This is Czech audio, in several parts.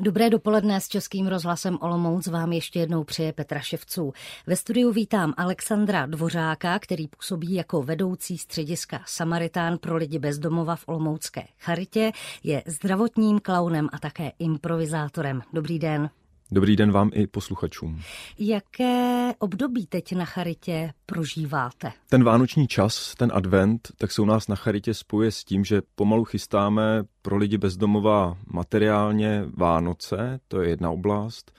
Dobré dopoledne s Českým rozhlasem Olomouc vám ještě jednou přeje Petra Ševců. Ve studiu vítám Alexandra Dvořáka, který působí jako vedoucí střediska Samaritán pro lidi bezdomova v Olomoucké charitě, je zdravotním klaunem a také improvizátorem. Dobrý den. Dobrý den vám i posluchačům. Jaké období teď na charitě prožíváte? Ten vánoční čas, ten advent, tak se u nás na charitě spojuje s tím, že pomalu chystáme pro lidi bezdomová materiálně Vánoce, to je jedna oblast,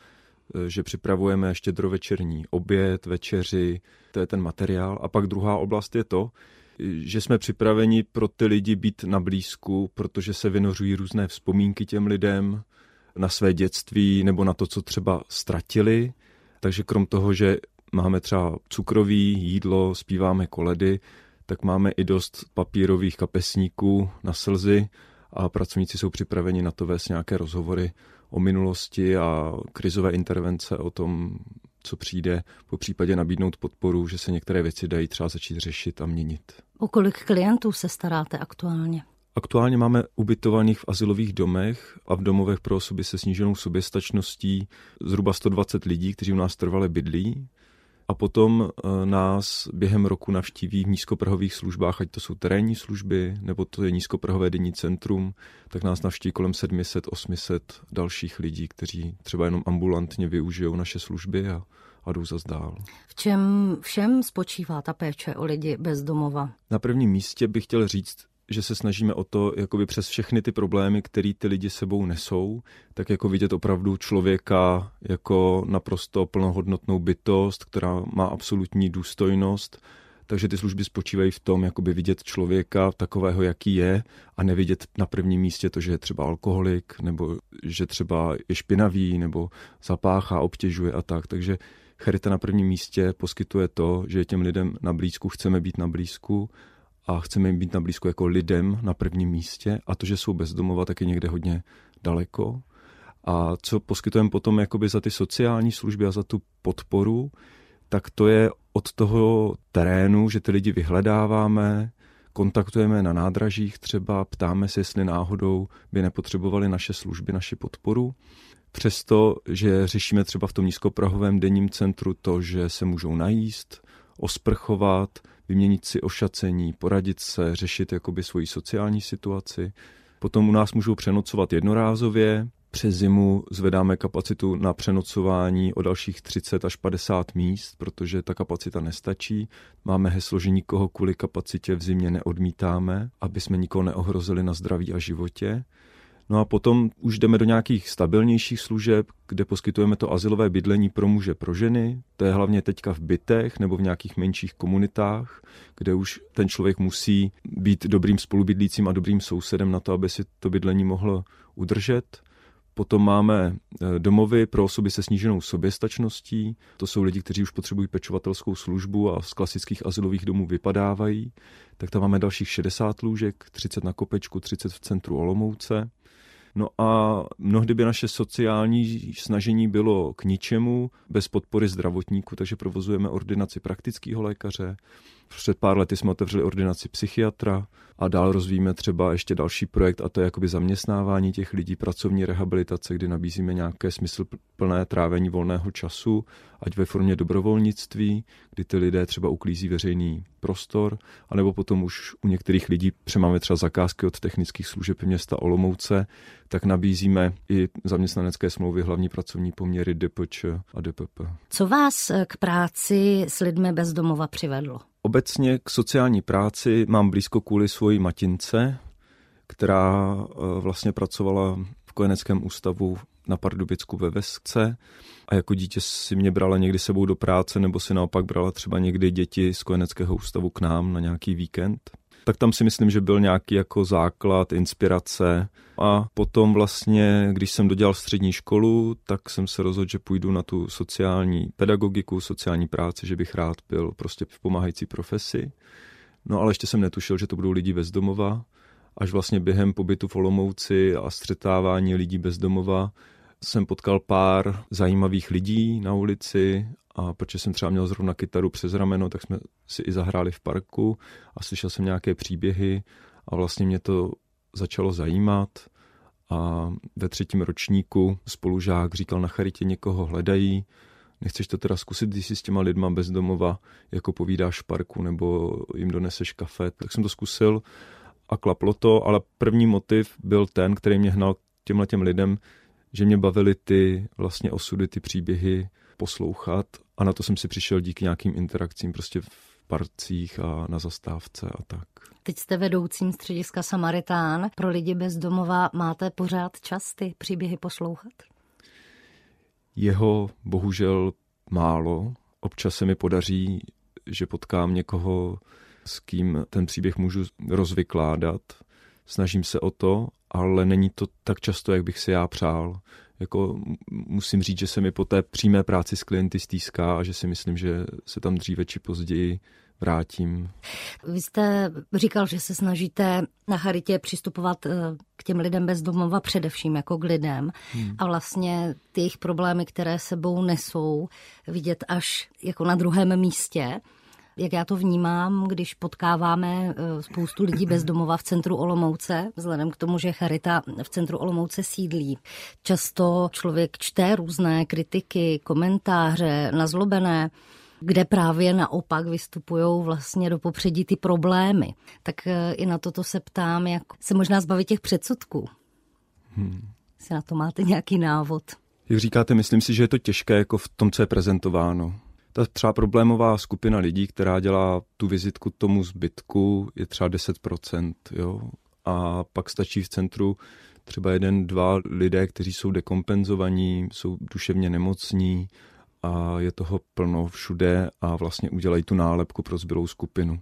že připravujeme štědrovečerní oběd, večeři, to je ten materiál. A pak druhá oblast je to, že jsme připraveni pro ty lidi být na blízku, protože se vynořují různé vzpomínky těm lidem, na své dětství nebo na to, co třeba ztratili. Takže krom toho, že máme třeba cukroví jídlo, zpíváme koledy, tak máme i dost papírových kapesníků na slzy a pracovníci jsou připraveni na to vést nějaké rozhovory o minulosti a krizové intervence o tom, co přijde, po případě nabídnout podporu, že se některé věci dají třeba začít řešit a měnit. O kolik klientů se staráte aktuálně? Aktuálně máme ubytovaných v asilových domech a v domovech pro osoby se sníženou soběstačností zhruba 120 lidí, kteří u nás trvale bydlí. A potom e, nás během roku navštíví v nízkoprahových službách, ať to jsou terénní služby, nebo to je nízkoprahové denní centrum, tak nás navštíví kolem 700-800 dalších lidí, kteří třeba jenom ambulantně využijou naše služby a, a jdou zase dál. V čem všem spočívá ta péče o lidi bez domova? Na prvním místě bych chtěl říct, že se snažíme o to, jakoby přes všechny ty problémy, které ty lidi sebou nesou, tak jako vidět opravdu člověka jako naprosto plnohodnotnou bytost, která má absolutní důstojnost. Takže ty služby spočívají v tom, jakoby vidět člověka takového, jaký je a nevidět na prvním místě to, že je třeba alkoholik, nebo že třeba je špinavý, nebo zapáchá, obtěžuje a tak. Takže Charita na prvním místě poskytuje to, že těm lidem na blízku chceme být na blízku a chceme jim být na blízko jako lidem na prvním místě a to, že jsou bezdomova, tak je někde hodně daleko. A co poskytujeme potom jakoby za ty sociální služby a za tu podporu, tak to je od toho terénu, že ty lidi vyhledáváme, kontaktujeme na nádražích třeba, ptáme se, jestli náhodou by nepotřebovali naše služby, naši podporu. Přesto, že řešíme třeba v tom nízkoprahovém denním centru to, že se můžou najíst, osprchovat, vyměnit si ošacení, poradit se, řešit jakoby svoji sociální situaci. Potom u nás můžou přenocovat jednorázově, přes zimu zvedáme kapacitu na přenocování o dalších 30 až 50 míst, protože ta kapacita nestačí. Máme heslo, že nikoho kvůli kapacitě v zimě neodmítáme, aby jsme nikoho neohrozili na zdraví a životě. No a potom už jdeme do nějakých stabilnějších služeb, kde poskytujeme to asilové bydlení pro muže, pro ženy. To je hlavně teďka v bytech nebo v nějakých menších komunitách, kde už ten člověk musí být dobrým spolubydlícím a dobrým sousedem na to, aby si to bydlení mohl udržet. Potom máme eh, domovy pro osoby se sníženou soběstačností. To jsou lidi, kteří už potřebují pečovatelskou službu a z klasických asilových domů vypadávají. Tak tam máme dalších 60 lůžek, 30 na Kopečku, 30 v centru Olomouce. No a mnohdy by naše sociální snažení bylo k ničemu bez podpory zdravotníků, takže provozujeme ordinaci praktického lékaře. Před pár lety jsme otevřeli ordinaci psychiatra a dál rozvíjíme třeba ještě další projekt a to je jakoby zaměstnávání těch lidí, pracovní rehabilitace, kdy nabízíme nějaké smysluplné trávení volného času, ať ve formě dobrovolnictví, kdy ty lidé třeba uklízí veřejný prostor, anebo potom už u některých lidí přemáme třeba zakázky od technických služeb města Olomouce, tak nabízíme i zaměstnanecké smlouvy, hlavní pracovní poměry DPČ a DPP. Co vás k práci s lidmi bez domova přivedlo? Obecně k sociální práci mám blízko kvůli svojí matince, která eh, vlastně pracovala v kojeneckém ústavu na Pardubicku ve Vesce a jako dítě si mě brala někdy sebou do práce nebo si naopak brala třeba někdy děti z kojeneckého ústavu k nám na nějaký víkend tak tam si myslím, že byl nějaký jako základ, inspirace. A potom vlastně, když jsem dodělal střední školu, tak jsem se rozhodl, že půjdu na tu sociální pedagogiku, sociální práci, že bych rád byl prostě v pomáhající profesi. No ale ještě jsem netušil, že to budou lidi bezdomova. Až vlastně během pobytu v Olomouci a střetávání lidí bezdomova jsem potkal pár zajímavých lidí na ulici a protože jsem třeba měl zrovna kytaru přes rameno, tak jsme si i zahráli v parku a slyšel jsem nějaké příběhy a vlastně mě to začalo zajímat. A ve třetím ročníku spolužák říkal na charitě někoho hledají, nechceš to teda zkusit, když si s těma lidma bezdomova jako povídáš parku nebo jim doneseš kafe, tak jsem to zkusil a klaplo to, ale první motiv byl ten, který mě hnal těmhle těm lidem, že mě bavily ty vlastně osudy, ty příběhy poslouchat a na to jsem si přišel díky nějakým interakcím prostě v parcích a na zastávce a tak. Teď jste vedoucím střediska Samaritán. Pro lidi bez domova máte pořád čas ty příběhy poslouchat? Jeho bohužel málo. Občas se mi podaří, že potkám někoho, s kým ten příběh můžu rozvykládat. Snažím se o to, ale není to tak často, jak bych si já přál. Jako musím říct, že se mi po té přímé práci s klienty stýská a že si myslím, že se tam dříve či později vrátím. Vy jste říkal, že se snažíte na charitě přistupovat eh, k těm lidem bez domova především jako k lidem hmm. a vlastně ty jejich problémy, které sebou nesou, vidět až jako na druhém místě jak já to vnímám, když potkáváme eh, spoustu lidí bez domova v centru Olomouce, vzhledem k tomu, že Charita v centru Olomouce sídlí. Často člověk čte různé kritiky, komentáře, nazlobené, kde právě naopak vystupují vlastně do popředí ty problémy. Tak eh, i na toto se ptám, jak se možná zbavit těch předsudků. Hmm. Si na to máte nějaký návod? Jak říkáte, myslím si, že je to těžké jako v tom, co je prezentováno. Ta třeba problémová skupina lidí, která dělá tu vizitku tomu zbytku, je třeba 10%, jo? A pak stačí v centru třeba jeden, dva lidé, kteří jsou dekompenzovaní, jsou duševně nemocní, a je toho plno všude a vlastně udělají tu nálepku pro zbylou skupinu.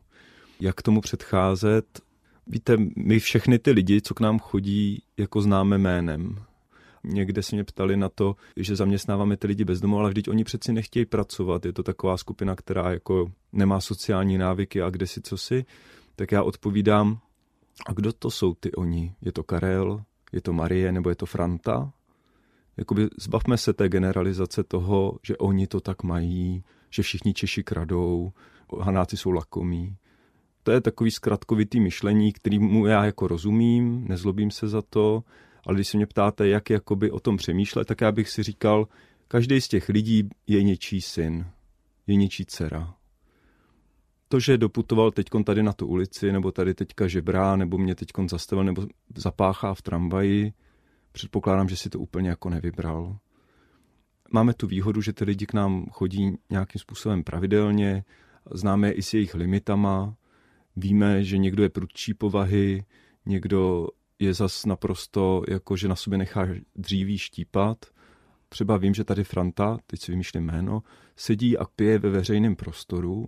Jak tomu předcházet? Víte, my všechny ty lidi, co k nám chodí, jako známe jménem. Někde se mě ptali na to, že zaměstnáváme ty lidi bezdomů, ale vždyť oni přeci nechtějí pracovat. Je to taková skupina, která jako nemá sociální návyky a kde si co si. Tak já odpovídám, a kdo to jsou ty oni? Je to Karel? Je to Marie? Nebo je to Franta? jakoby zbavme se té generalizace toho, že oni to tak mají, že všichni Češi kradou, Hanáci jsou lakomí. To je takový zkratkovitý myšlení, kterýmu já jako rozumím, nezlobím se za to, ale když se mě ptáte, jak jakoby o tom přemýšlet, tak já bych si říkal, každý z těch lidí je něčí syn, je něčí dcera. To, že doputoval teď tady na tu ulici, nebo tady teďka žebrá, nebo mě teď zastavil, nebo zapáchá v tramvaji, předpokládám, že si to úplně jako nevybral. Máme tu výhodu, že ty lidi k nám chodí nějakým způsobem pravidelně, známe je i s jejich limitama, víme, že někdo je prudčí povahy, někdo je zas naprosto jako, že na sobě nechá dříví štípat. Třeba vím, že tady Franta, teď si vymýšlím jméno, sedí a pije ve veřejném prostoru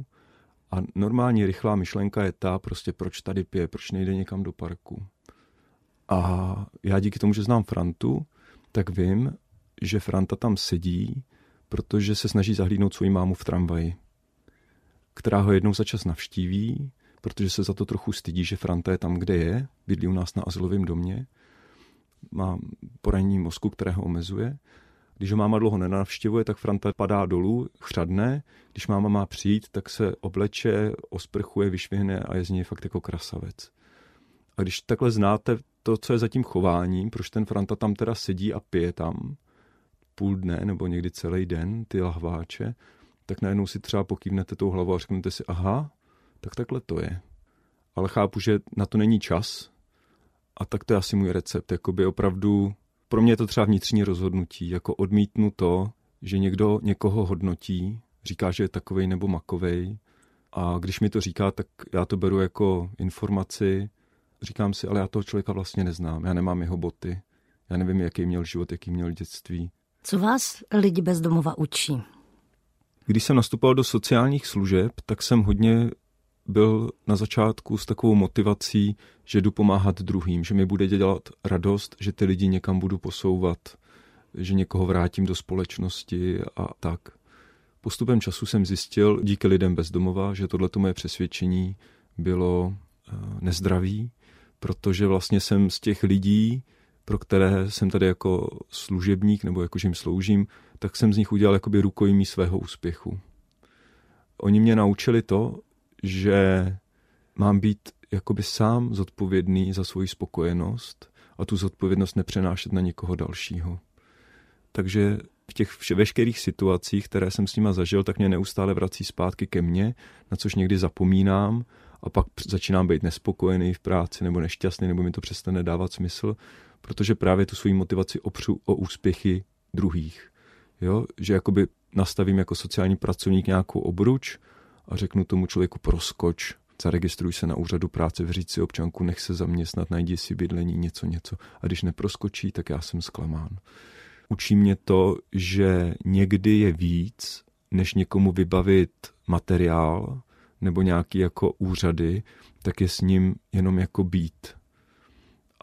a normální rychlá myšlenka je ta, prostě proč tady pije, proč nejde někam do parku. A já díky tomu, že znám Frantu, tak vím, že Franta tam sedí, protože se snaží zahlídnout svoji mámu v tramvaji, která ho jednou za čas navštíví, protože se za to trochu stydí, že Franta je tam, kde je, bydlí u nás na azylovém domě, má poranění mozku, které ho omezuje. Když ho máma dlouho nenavštěvuje, tak Franta padá dolů, chřadne. Když máma má přijít, tak se obleče, osprchuje, vyšvihne a je z něj fakt jako krasavec. A když takhle znáte to, co je za tím chováním, proč ten Franta tam teda sedí a pije tam půl dne nebo někdy celý den ty lahváče, tak najednou si třeba pokývnete tou hlavou a řeknete si, aha, tak takhle to je. Ale chápu, že na to není čas a tak to je asi můj recept. Jakoby opravdu, pro mě je to třeba vnitřní rozhodnutí, jako odmítnu to, že někdo někoho hodnotí, říká, že je takovej nebo makovej a když mi to říká, tak já to beru jako informaci, říkám si, ale já toho člověka vlastně neznám, já nemám jeho boty, já nevím, jaký měl život, jaký měl dětství. Co vás lidi bez domova učí? Když jsem nastupoval do sociálních služeb, tak jsem hodně byl na začátku s takovou motivací, že jdu pomáhat druhým, že mi bude dělat radost, že ty lidi někam budu posouvat, že někoho vrátím do společnosti a tak. Postupem času jsem zjistil díky lidem bez domova, že tohleto moje přesvědčení bylo eh, nezdravý, protože vlastně jsem z těch lidí, pro které jsem tady jako služebník nebo jako, jim sloužím, tak jsem z nich udělal jakoby rukojmí svého úspěchu. Oni mě naučili to, že mám být jakoby sám zodpovědný za svoji spokojenost a tu zodpovědnost nepřenášet na někoho dalšího. Takže v těch veškerých situacích, které jsem s nima zažil, tak mě neustále vrací zpátky ke mně, na což někdy zapomínám a pak začínám být nespokojený v práci nebo nešťastný, nebo mi to přestane dávat smysl, protože právě tu svoji motivaci opřu o úspěchy druhých. Jo? Že jakoby nastavím jako sociální pracovník nějakou obruč a řeknu tomu člověku proskoč, zaregistruj se na úřadu práce, vyříct si občanku, nech se zaměstnat, najdi si bydlení, něco, něco. A když neproskočí, tak já jsem zklamán. Učí mě to, že někdy je víc, než někomu vybavit materiál nebo nějaký jako úřady, tak je s ním jenom jako být.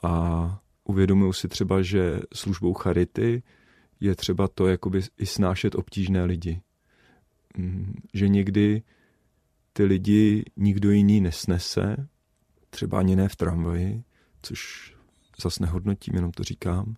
A uvědomuju si třeba, že službou charity je třeba to jakoby i snášet obtížné lidi. Mm, že někdy ty lidi nikdo jiný nesnese, třeba ani ne v tramvaji, což zas nehodnotím, jenom to říkám.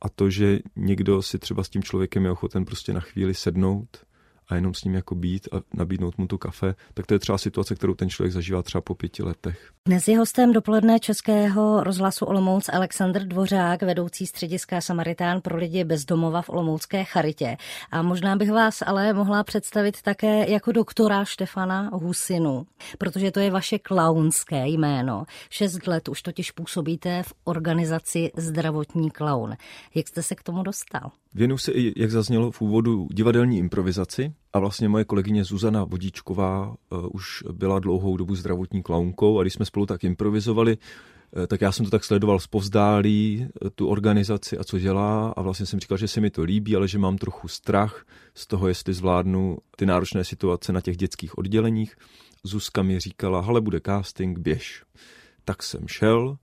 A to, že někdo si třeba s tím člověkem je ochoten prostě na chvíli sednout a jenom s ním jako být a nabídnout mu tu kafe, tak to je třeba situace, kterou ten člověk zažívá třeba po pěti letech. Dnes je hostem dopoledne Českého rozhlasu Olomouc Aleksandr Dvořák, vedoucí střediska Samaritán pro lidi bezdomova v Olomoucké charitě. A možná bych vás ale mohla představit také jako doktora Štefana Husinu, protože to je vaše klaunské jméno. Šest let už totiž působíte v organizaci Zdravotní klaun. Jak jste se k tomu dostal? Věnuju se i, jak zaznělo v úvodu, divadelní improvizaci a vlastně moje kolegyně Zuzana Vodíčková uh, už byla dlouhou dobu zdravotní klaunkou a když jsme spolu tak improvizovali, uh, tak já jsem to tak sledoval z povzdálí, uh, tu organizaci a co dělá a vlastně jsem říkal, že se mi to líbí, ale že mám trochu strach z toho, jestli zvládnu ty náročné situace na těch dětských odděleních. Zuzka mi říkala, hele, bude casting, běž. Tak jsem šel,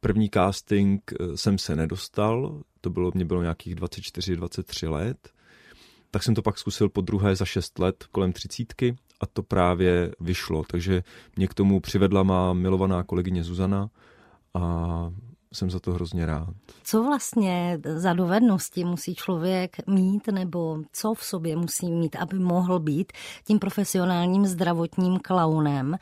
První casting jsem se nedostal, to bylo, mě bylo nějakých 24-23 let. Tak jsem to pak zkusil po druhé za 6 let kolem třicítky a to právě vyšlo. Takže mě k tomu přivedla má milovaná kolegyně Zuzana a jsem za to hrozně rád. Co vlastně za dovednosti musí člověk mít, nebo co v sobě musí mít, aby mohl být tím profesionálním zdravotním klaunem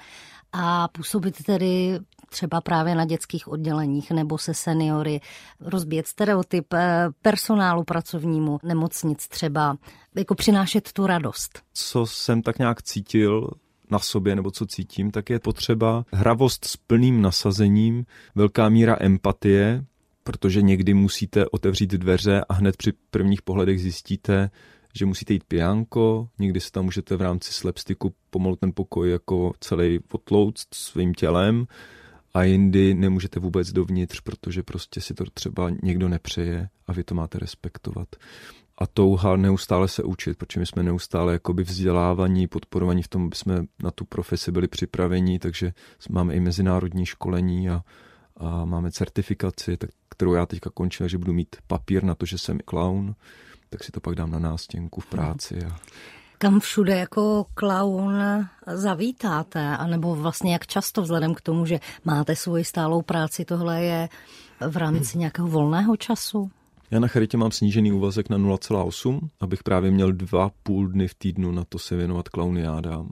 a působit tedy třeba právě na dětských odděleních nebo se seniory, rozbíjet stereotyp eh, personálu pracovnímu nemocnic třeba, jako přinášet tu radost. Co jsem tak nějak cítil na sobě nebo co cítím, tak je potřeba hravost s plným nasazením, velká míra empatie, protože někdy musíte otevřít dveře a hned při prvních pohledech zjistíte, že musíte jít pijánko, někdy se tam můžete v rámci slapsticku pomalu ten pokoj jako celý potlouct svým tělem a jindy nemůžete vůbec dovnitř, protože prostě si to třeba někdo nepřeje a vy to máte respektovat. A touha neustále se učit, protože my jsme neustále jakoby vzdělávaní, podporovaní v tom, aby jsme na tu profesi byli připraveni, takže máme i mezinárodní školení a, a máme certifikaci, tak, kterou já teďka končím, že budu mít papír na to, že jsem clown, tak si to pak dám na nástěnku v práci. A... Kam všude jako klaun zavítáte, anebo vlastně jak často vzhledem k tomu, že máte svoji stálou práci, tohle je v rámci nějakého volného času? Já na charitě mám snížený úvazek na 0,8, abych právě měl dva půl dny v týdnu na to se věnovat klauniádám.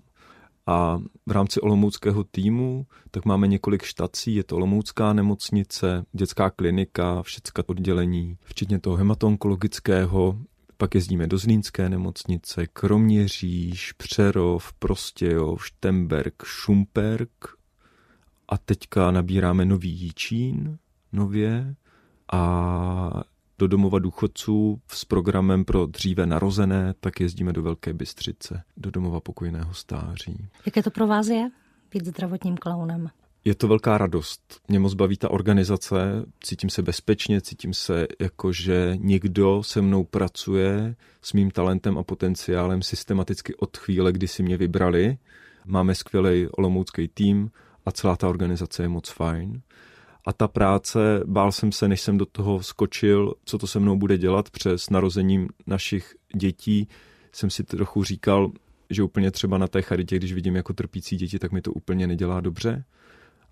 A v rámci olomouckého týmu tak máme několik štací, je to olomoucká nemocnice, dětská klinika, všecka oddělení, včetně toho hematonkologického, pak jezdíme do Zlínské nemocnice, Kroměříž, Přerov, Prostějov, Štemberg, Šumperk a teďka nabíráme nový Jíčín nově a do domova důchodců s programem pro dříve narozené, tak jezdíme do Velké Bystřice, do domova pokojného stáří. Jaké to pro vás je být zdravotním klaunem? Je to velká radost. Mě moc baví ta organizace, cítím se bezpečně, cítím se jako, že někdo se mnou pracuje s mým talentem a potenciálem systematicky od chvíle, kdy si mě vybrali. Máme skvělý olomoucký tým a celá ta organizace je moc fajn. A ta práce, bál jsem se, než jsem do toho skočil, co to se mnou bude dělat přes narozením našich dětí, jsem si trochu říkal, že úplně třeba na té charitě, když vidím jako trpící děti, tak mi to úplně nedělá dobře.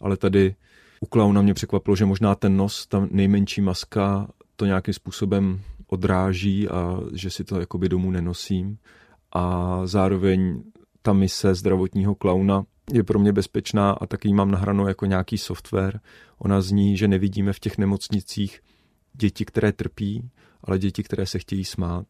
Ale tady u klauna mě překvapilo, že možná ten nos, ta nejmenší maska, to nějakým způsobem odráží a že si to jakoby domů nenosím. A zároveň ta mise zdravotního klauna je pro mě bezpečná a taky mám nahranou jako nějaký software. Ona zní, že nevidíme v těch nemocnicích děti, které trpí, ale děti, které se chtějí smát.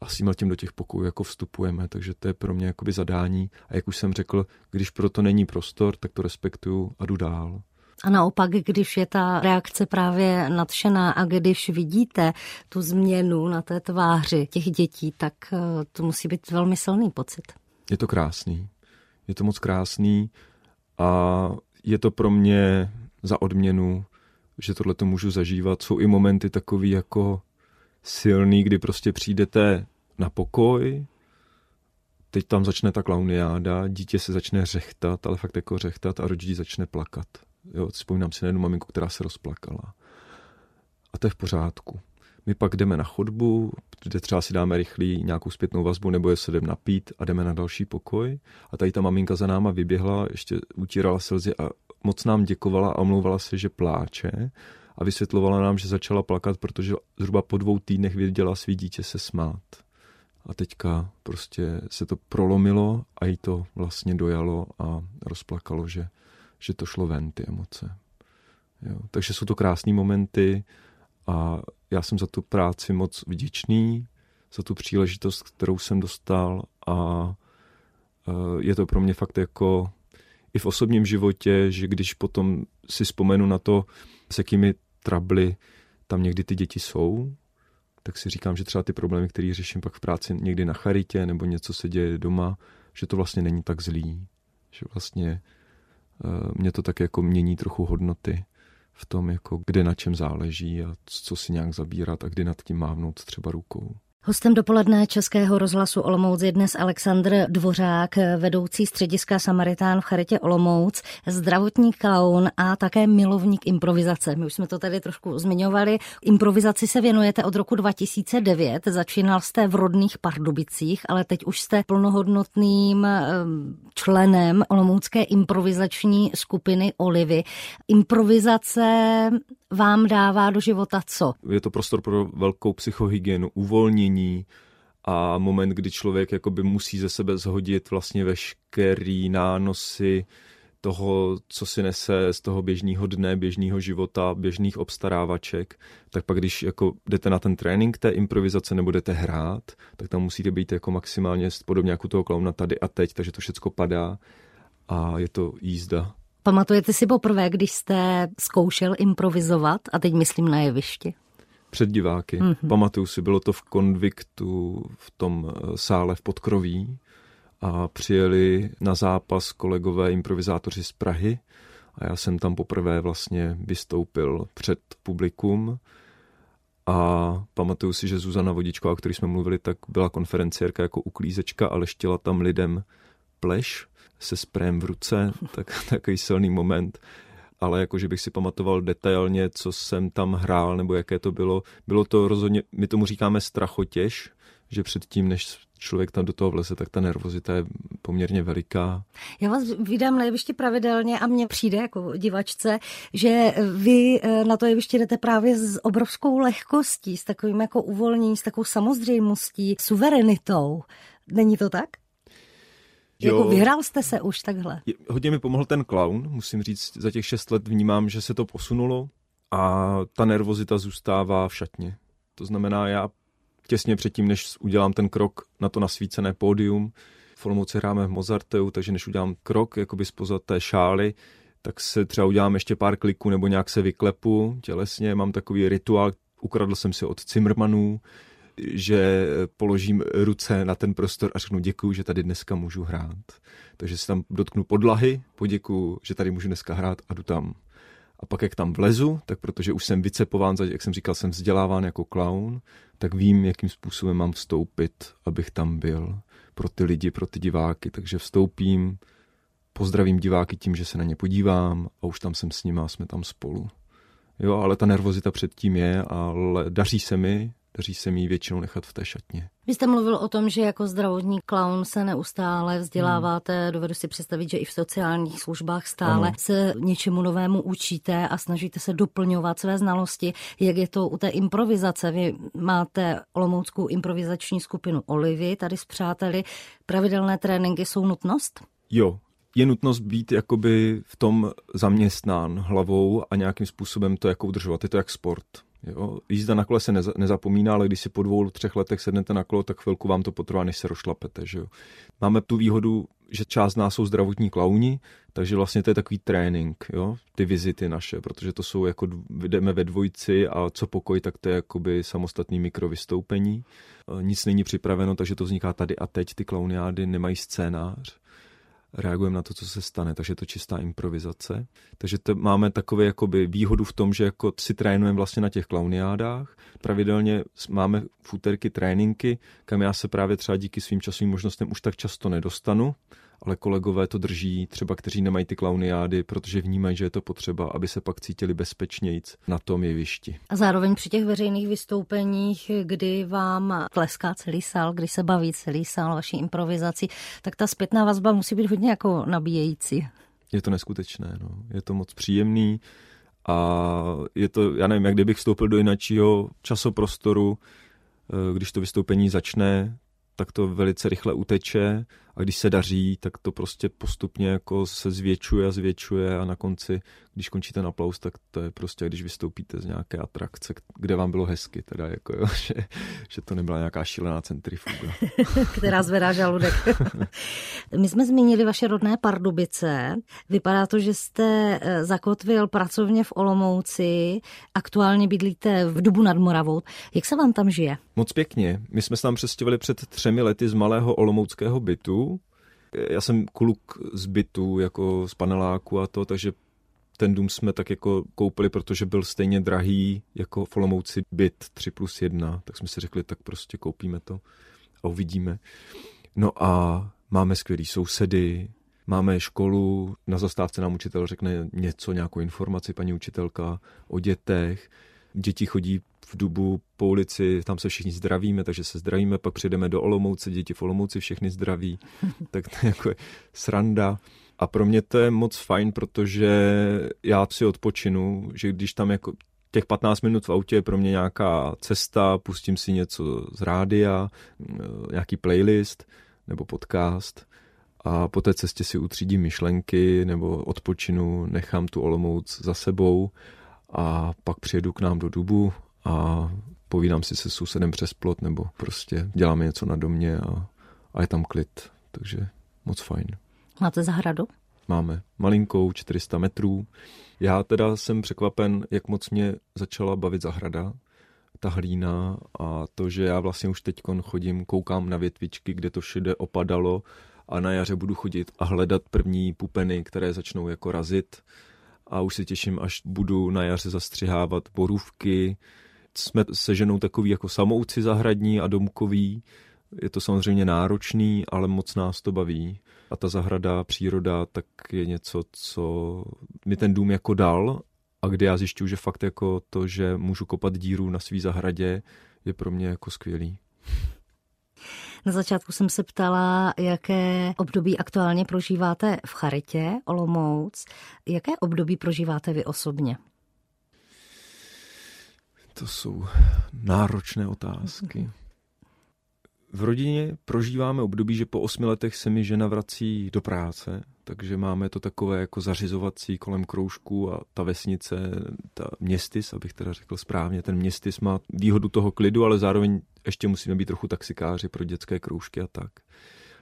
A s tím do těch pokojů jako vstupujeme, takže to je pro mě jakoby zadání. A jak už jsem řekl, když pro to není prostor, tak to respektuju a jdu dál. A naopak, když je ta reakce právě nadšená a když vidíte tu změnu na té tváři těch dětí, tak eh, to musí být velmi silný pocit. Je to krásný. Je to moc krásný a je to pro mě za odměnu, že tohle to můžu zažívat. Jsou i momenty takový jako silný, kdy prostě přijdete na pokoj, teď tam začne ta klauniáda, dítě se začne řechtat, ale fakt jako řechtat a rodič začne plakat. Jo, vzpomínám si na jednu maminku, která se rozplakala. A to je v pořádku. My pak jdeme na chodbu, kde třeba si dáme rychlý nějakou zpětnou vazbu, nebo je se jdeme napít a jdeme na další pokoj. A tady ta maminka za náma vyběhla, ještě utírala slzy a moc nám děkovala a omlouvala se, že pláče a vysvětlovala nám, že začala plakat, protože zhruba po dvou týdnech viděla svý dítě se smát. A teďka prostě se to prolomilo a jí to vlastně dojalo a rozplakalo, že, že to šlo ven, ty emoce. Jo. Takže jsou to krásné momenty a já jsem za tu práci moc vděčný, za tu příležitost, kterou jsem dostal a e, je to pro mě fakt jako i v osobním životě, že když potom si vzpomenu na to, s jakými trably tam někdy ty děti jsou, tak si říkám, že třeba ty problémy, které řeším pak v práci někdy na charitě nebo něco se děje doma, že to vlastně není tak zlý. Že vlastně uh, mě to tak jako mění trochu hodnoty v tom, jako kde na čem záleží a co si nějak zabírat a kdy nad tím mávnout třeba rukou. Hostem dopoledne Českého rozhlasu Olomouc je dnes Aleksandr Dvořák, vedoucí střediska Samaritán v Charitě Olomouc, zdravotní klaun a také milovník improvizace. My už jsme to tady trošku zmiňovali. Improvizaci se věnujete od roku 2009, začínal jste v rodných Pardubicích, ale teď už jste plnohodnotným ehm, členem Olomoucké improvizační skupiny Olivy. Improvizace vám dává do života co? Je to prostor pro velkou psychohygienu, uvolnění a moment, kdy člověk jakoby musí ze sebe zhodit vlastně veškerý nánosy toho, co si nese z toho běžného dne, běžného života, běžných obstarávaček, tak pak když jako jdete na ten trénink té improvizace nebo jdete hrát, tak tam musíte být jako maximálně podobně jako toho klauna tady a teď, takže to všechno padá a je to jízda. Pamatujete si poprvé, když jste zkoušel improvizovat, a teď myslím na jevišti? Před diváky. Mm-hmm. Pamatuju si, bylo to v konviktu v tom eh, sále v Podkroví a přijeli na zápas kolegové improvizátoři z Prahy a já jsem tam poprvé vlastně vystoupil před publikum a pamatuju si, že Zuzana Vodičková, o který jsme mluvili, tak byla konferenciérka jako uklízečka a leštila tam lidem pleš se sprém v ruce, tak takový silný moment. Ale jako, že bych si pamatoval detailně, co jsem tam hrál, nebo jaké to bylo. Bylo to rozhodně, my tomu říkáme strachotěž, že předtím, než člověk tam do toho vleze, tak ta nervozita je poměrně veliká. Já vás vydám na jevišti pravidelně a mně přijde jako divačce, že vy eh, na to jeviště jdete právě s obrovskou lehkostí, s takovým jako uvolněním, s takovou samozřejmostí, suverenitou. Není to tak? Jo, jako vyhrál jste se už takhle? Hodně mi pomohl ten clown, musím říct, za těch šest let vnímám, že se to posunulo a ta nervozita zůstává v šatně. To znamená, já těsně předtím, než udělám ten krok na to nasvícené pódium, v Olomouci hráme v Mozarteu, takže než udělám krok jakoby spoza té šály, tak se třeba udělám ještě pár kliků nebo nějak se vyklepu tělesně. Mám takový rituál, ukradl jsem si od Zimmermanů, že položím ruce na ten prostor a řeknu děkuji, že tady dneska můžu hrát. Takže si tam dotknu podlahy, poděkuji, že tady můžu dneska hrát a jdu tam. A pak jak tam vlezu, tak protože už jsem vycepován, jak jsem říkal, jsem vzděláván jako clown, tak vím, jakým způsobem mám vstoupit, abych tam byl pro ty lidi, pro ty diváky. Takže vstoupím, pozdravím diváky tím, že se na ně podívám a už tam jsem s nimi a jsme tam spolu. Jo, ale ta nervozita předtím je, ale daří se mi, daří se mi většinou nechat v té šatně. Vy jste mluvil o tom, že jako zdravotní klaun se neustále vzděláváte, hmm. dovedu si představit, že i v sociálních službách stále ano. se něčemu novému učíte a snažíte se doplňovat své znalosti. Jak je to u té improvizace? Vy máte Olomouckou improvizační skupinu Olivy tady s přáteli. Pravidelné tréninky jsou nutnost? Jo, je nutnost být jakoby v tom zaměstnán hlavou a nějakým způsobem to jako udržovat. Je to jak sport. Jo? Jízda na kole se neza, nezapomíná, ale když si po dvou, třech letech sednete na kolo, tak chvilku vám to potrvá, než se rošlapete. Že jo? Máme tu výhodu, že část nás jsou zdravotní klauni, takže vlastně to je takový trénink, jo? ty vizity naše, protože to jsou jako, jdeme ve dvojici a co pokoj, tak to je jakoby samostatný mikrovystoupení. E, nic není připraveno, takže to vzniká tady a teď, ty klauniády nemají scénář reagujeme na to, co se stane, takže je to čistá improvizace. Takže to máme takové jakoby výhodu v tom, že jako si trénujeme vlastně na těch klauniádách. Pravidelně máme v úterky tréninky, kam já se právě třeba díky svým časovým možnostem už tak často nedostanu, ale kolegové to drží, třeba kteří nemají ty klauniády, protože vnímají, že je to potřeba, aby se pak cítili bezpečnějíc na tom jevišti. A zároveň při těch veřejných vystoupeních, kdy vám tleská celý sál, kdy se baví celý sál vaší improvizací, tak ta zpětná vazba musí být hodně jako nabíjející. Je to neskutečné, no. je to moc příjemný a je to, já nevím, jak kdybych vstoupil do jiného časoprostoru, eh, když to vystoupení začne, tak to velice rychle uteče a když se daří, tak to prostě postupně jako se zvětšuje a zvětšuje a na konci, když končí ten aplaus, tak to je prostě, když vystoupíte z nějaké atrakce, kde vám bylo hezky, teda jako jo, že, že to nebyla nějaká šílená centrifuga. Která zvedá žaludek. My jsme zmínili vaše rodné Pardubice. Vypadá to, že jste eh, zakotvil pracovně v Olomouci, aktuálně bydlíte v Dubu nad Moravou. Jak se vám tam žije? Moc pěkně. My jsme se tam přestěhovali před třemi lety z malého olomouckého bytu, já jsem kluk z bytu, jako z paneláku a to, takže ten dům jsme tak jako koupili, protože byl stejně drahý jako v Olomouci byt 3 plus 1, tak jsme si řekli, tak prostě koupíme to a uvidíme. No a máme skvělý sousedy, máme školu, na zastávce nám učitel řekne něco, nějakou informaci, paní učitelka o dětech, děti chodí v Dubu po ulici, tam se všichni zdravíme, takže se zdravíme, pak přijdeme do Olomouce, děti v Olomouci všechny zdraví, tak to je jako sranda. A pro mě to je moc fajn, protože já si odpočinu, že když tam jako těch 15 minut v autě je pro mě nějaká cesta, pustím si něco z rádia, nějaký playlist nebo podcast a po té cestě si utřídím myšlenky nebo odpočinu, nechám tu Olomouc za sebou a pak přijedu k nám do Dubu a povídám si se sousedem přes plot nebo prostě děláme něco na domě a, a je tam klid, takže moc fajn. Máte zahradu? Máme malinkou, 400 metrů. Já teda jsem překvapen, jak moc mě začala bavit zahrada, ta hlína a to, že já vlastně už teď chodím, koukám na větvičky, kde to všude opadalo a na jaře budu chodit a hledat první pupeny, které začnou jako razit a už se těším, až budu na jaře zastřihávat borůvky. Jsme se ženou takový jako samouci zahradní a domkový. Je to samozřejmě náročný, ale moc nás to baví. A ta zahrada, příroda, tak je něco, co mi ten dům jako dal a kde já zjišťuju, že fakt jako to, že můžu kopat díru na svý zahradě, je pro mě jako skvělý. Na začátku jsem se ptala, jaké období aktuálně prožíváte v Charitě Olomouc. Jaké období prožíváte vy osobně? To jsou náročné otázky. V rodině prožíváme období, že po osmi letech se mi žena vrací do práce, takže máme to takové jako zařizovací kolem kroužku a ta vesnice, ta městys, abych teda řekl správně, ten městys má výhodu toho klidu, ale zároveň ještě musíme být trochu taxikáři pro dětské kroužky a tak.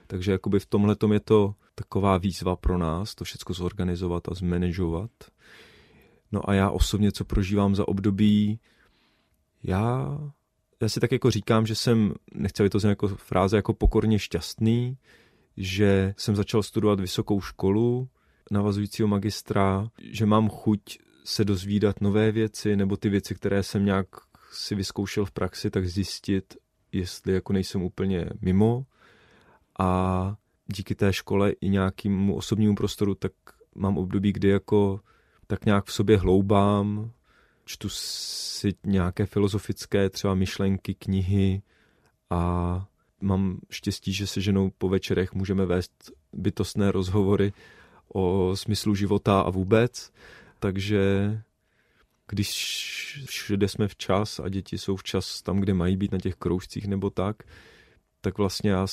Takže jakoby v tomhle je to taková výzva pro nás, to všechno zorganizovat a zmanežovat. No a já osobně, co prožívám za období, já, já si tak jako říkám, že jsem, nechci to jako fráze, jako pokorně šťastný, že jsem začal studovat vysokou školu, navazujícího magistra, že mám chuť se dozvídat nové věci, nebo ty věci, které jsem nějak si vyzkoušel v praxi, tak zjistit, jestli jako nejsem úplně mimo. A díky té škole i nějakému osobnímu prostoru, tak mám období, kdy jako tak nějak v sobě hloubám, čtu si nějaké filozofické třeba myšlenky, knihy a mám štěstí, že se ženou po večerech můžeme vést bytostné rozhovory o smyslu života a vůbec. Takže když všude jsme včas a děti jsou včas tam, kde mají být na těch kroužcích nebo tak, tak vlastně já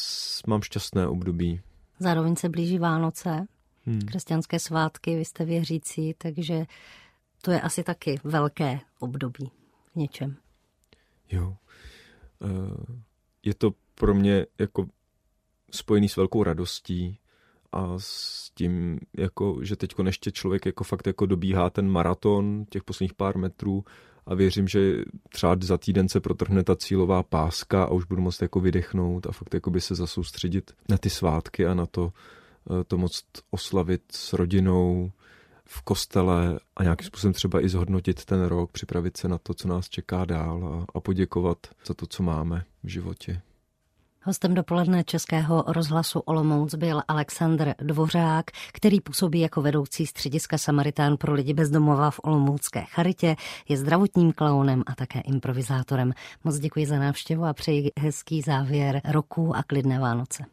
mám šťastné období. Zároveň se blíží Vánoce. hmm. křesťanské svátky, vy jste věřící, takže to je asi taky velké období v něčem. Jo. Eh, je to pro mě jako spojený s velkou radostí a s tím, jako, že teď ještě člověk jako fakt jako dobíhá ten maraton těch posledních pár metrů a věřím, že třeba za týden se protrhne ta cílová páska a už budu moct jako vydechnout a fakt jako by se zasoustředit na ty svátky a na to, eh, to moct oslavit s rodinou v kostele a nějakým způsobem třeba i zhodnotit ten rok, připravit se na to, co nás čeká dál a, a poděkovat za to, co máme v životě. Hostem dopoledne Českého rozhlasu Olomouc byl Aleksandr Dvořák, který působí jako vedoucí střediska Samaritán pro lidi bezdomova v Olomoucké charitě, je zdravotním klaunem a také improvizátorem. Moc děkuji za návštěvu a přeji hezký závěr roku a klidné Vánoce.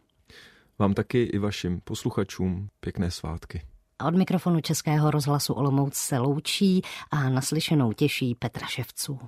Vám taky i vašim posluchačům pěkné svátky. A od mikrofonu Českého rozhlasu Olomouc se loučí a naslyšenou těší Petra Ševců.